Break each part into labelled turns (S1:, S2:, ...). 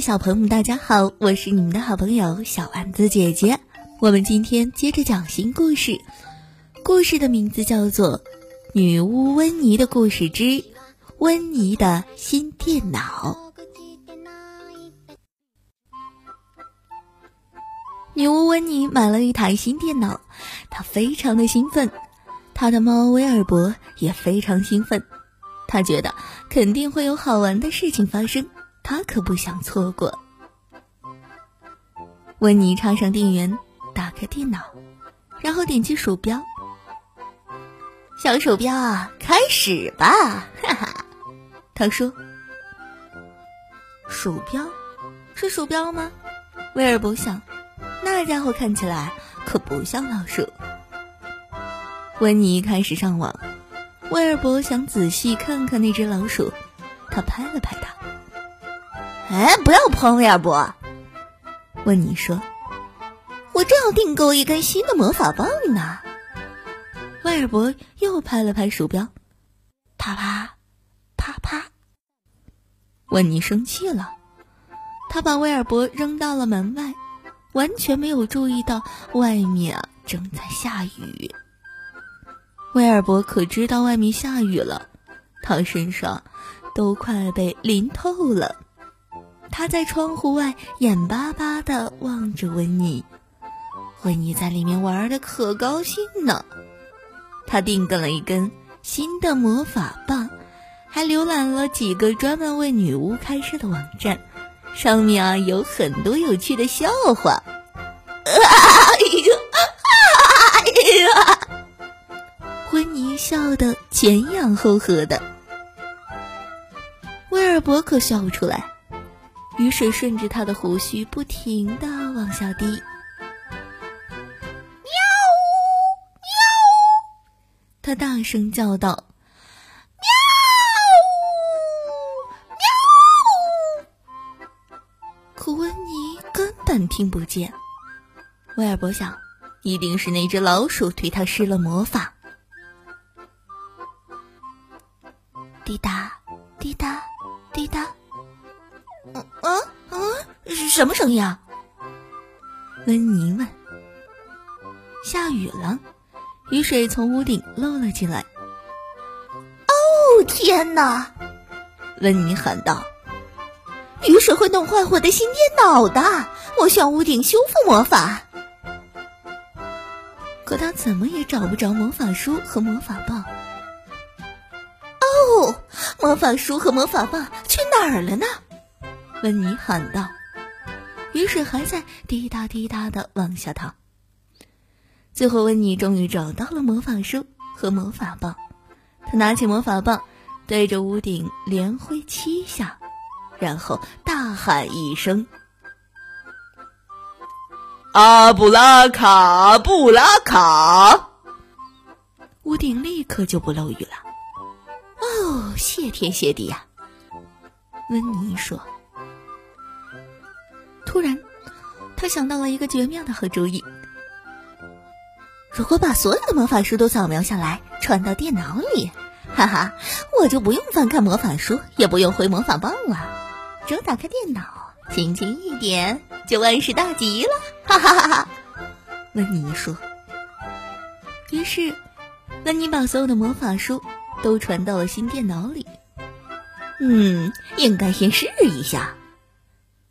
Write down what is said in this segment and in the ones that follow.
S1: 小朋友们，大家好，我是你们的好朋友小丸子姐姐。我们今天接着讲新故事，故事的名字叫做《女巫温妮的故事之温妮的新电脑》。女巫温妮买了一台新电脑，她非常的兴奋，她的猫威尔伯也非常兴奋，他觉得肯定会有好玩的事情发生。他可不想错过。温妮插上电源，打开电脑，然后点击鼠标。小鼠标啊，开始吧！哈哈，他说。鼠标，是鼠标吗？威尔伯想，那家伙看起来可不像老鼠。温妮开始上网，威尔伯想仔细看看那只老鼠，他拍了拍它。哎，不要碰威尔伯！温妮说：“我正要订购一根新的魔法棒呢。”威尔伯又拍了拍鼠标，啪啪啪啪。温妮生气了，他把威尔伯扔到了门外，完全没有注意到外面啊正在下雨。威尔伯可知道外面下雨了，他身上都快被淋透了。他在窗户外眼巴巴地望着温妮，温妮在里面玩的可高兴呢。他订购了一根新的魔法棒，还浏览了几个专门为女巫开设的网站，上面啊有很多有趣的笑话。哎呀，哎呀！温妮笑得前仰后合的，威尔伯可笑不出来。雨水顺着他的胡须不停的往下滴。喵喵！他大声叫道：“喵喵！”可温妮根本听不见。威尔伯想，一定是那只老鼠对他施了魔法。滴答，滴答，滴答。嗯嗯，嗯什么声音啊？温妮问。下雨了，雨水从屋顶漏了进来。哦天哪！温妮喊道：“雨水会弄坏我的新电脑的！我需要屋顶修复魔法。”可他怎么也找不着魔法书和魔法棒。哦，魔法书和魔法棒去哪儿了呢？温妮喊道：“雨水还在滴答滴答的往下淌。”最后，温妮终于找到了魔法书和魔法棒。她拿起魔法棒，对着屋顶连挥七下，然后大喊一声：“
S2: 阿布拉卡布拉卡！”
S1: 屋顶立刻就不漏雨了。哦，谢天谢地呀！温妮说。突然，他想到了一个绝妙的好主意。如果把所有的魔法书都扫描下来，传到电脑里，哈哈，我就不用翻看魔法书，也不用挥魔法棒了。只要打开电脑，轻轻一点，就万事大吉了。哈哈哈哈！温妮说。于是，温妮把所有的魔法书都传到了新电脑里。嗯，应该先试一下。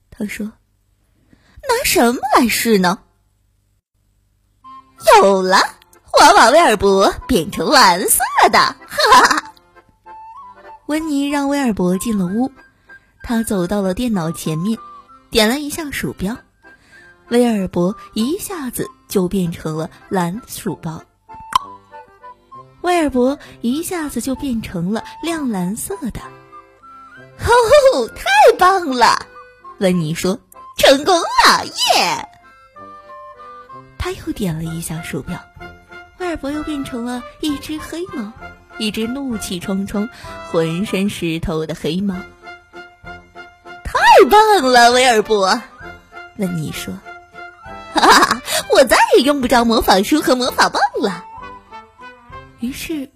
S1: 他说。什么来试呢？有了，我把威尔伯变成蓝色的，哈哈哈！温妮让威尔伯进了屋，他走到了电脑前面，点了一下鼠标，威尔伯一下子就变成了蓝鼠包，威尔伯一下子就变成了亮蓝色的。哦，太棒了！温妮说。成功了，耶！他又点了一下鼠标，威尔伯又变成了一只黑猫，一只怒气冲冲、浑身湿透的黑猫。太棒了，威尔伯！那你说：“哈哈，我再也用不着魔法书和魔法棒了。”于是，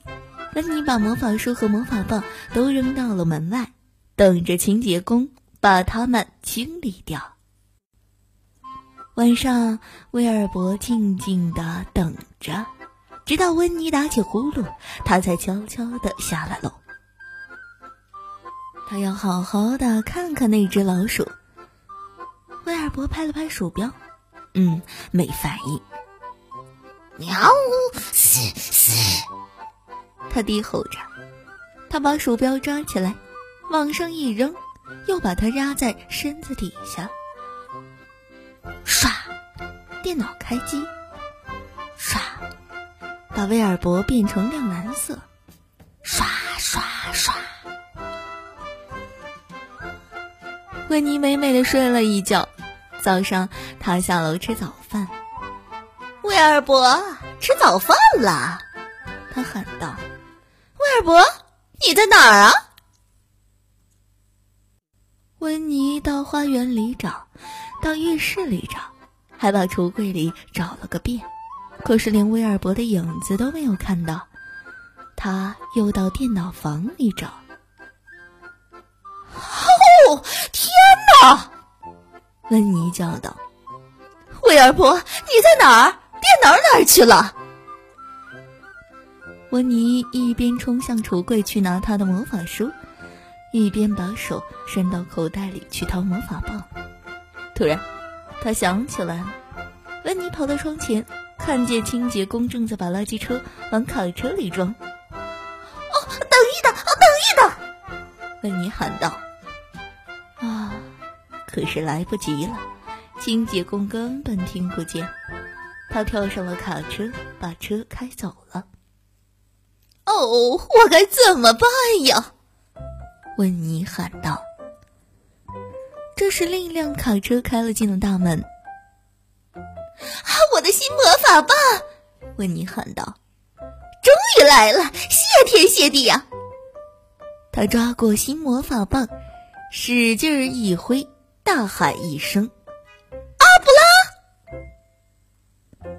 S1: 温妮把魔法书和魔法棒都扔到了门外，等着清洁工把它们清理掉。晚上，威尔伯静静的等着，直到温妮打起呼噜，他才悄悄的下来喽。他要好好的看看那只老鼠。威尔伯拍了拍鼠标，嗯，没反应。
S3: 喵，嘶嘶。
S1: 他低吼着，他把鼠标抓起来，往上一扔，又把它压在身子底下。电脑开机。唰，把威尔伯变成亮蓝色。刷刷刷。温妮美美的睡了一觉，早上他下楼吃早饭。
S3: 威尔伯，吃早饭了，
S1: 他喊道。
S3: 威尔伯，你在哪儿啊？
S1: 温妮到花园里找，到浴室里找，还把橱柜里找了个遍，可是连威尔伯的影子都没有看到。他又到电脑房里找。
S3: 哦，天哪！
S1: 温妮叫道：“
S3: 威尔伯，你在哪儿？电脑哪儿去了？”
S1: 温妮一边冲向橱柜去拿他的魔法书，一边把手伸到口袋里去掏魔法棒。突然，他想起来了。温妮跑到窗前，看见清洁工正在把垃圾车往卡车里装。
S3: “哦，等一等，等一等！”
S1: 温妮喊道。啊，可是来不及了，清洁工根本听不见。他跳上了卡车，把车开走了。
S3: 哦，我该怎么办呀？
S1: 温妮喊道。这时，另一辆卡车开了进了大门。
S3: 啊，我的新魔法棒！
S1: 温妮喊道：“
S3: 终于来了，谢天谢地呀！”
S1: 他抓过新魔法棒，使劲儿一挥，大喊一声：“
S3: 阿布
S1: 拉！”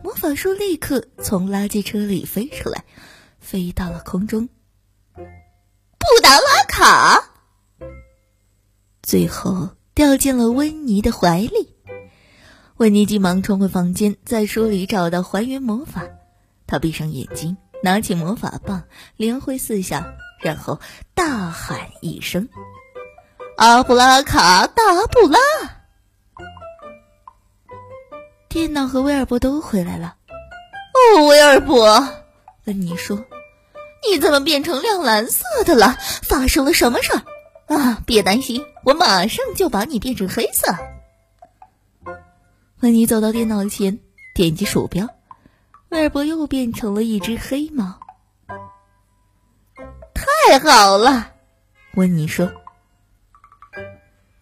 S1: 魔法书立刻从垃圾车里飞出来。飞到了空中，
S3: 布达拉卡，
S1: 最后掉进了温妮的怀里。温妮急忙冲回房间，在书里找到还原魔法。她闭上眼睛，拿起魔法棒，连挥四下，然后大喊一声：“
S3: 阿布拉卡达布拉！”
S1: 电脑和威尔伯都回来了。
S3: 哦，威尔伯。
S1: 温妮说：“
S3: 你怎么变成亮蓝色的了？发生了什么事儿？啊，别担心，我马上就把你变成黑色。”
S1: 温妮走到电脑前，点击鼠标，威尔伯又变成了一只黑猫。
S3: 太好了，
S1: 温妮说：“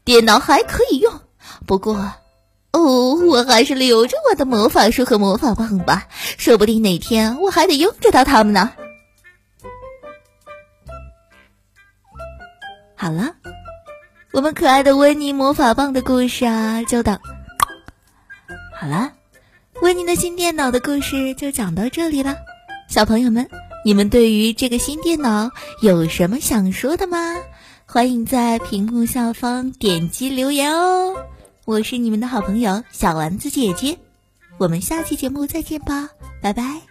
S3: 电脑还可以用，不过……”哦，我还是留着我的魔法书和魔法棒吧，说不定哪天我还得用着到它们呢。
S1: 好了，我们可爱的温妮魔法棒的故事啊，就到好了。温妮的新电脑的故事就讲到这里了，小朋友们，你们对于这个新电脑有什么想说的吗？欢迎在屏幕下方点击留言哦。我是你们的好朋友小丸子姐姐，我们下期节目再见吧，拜拜。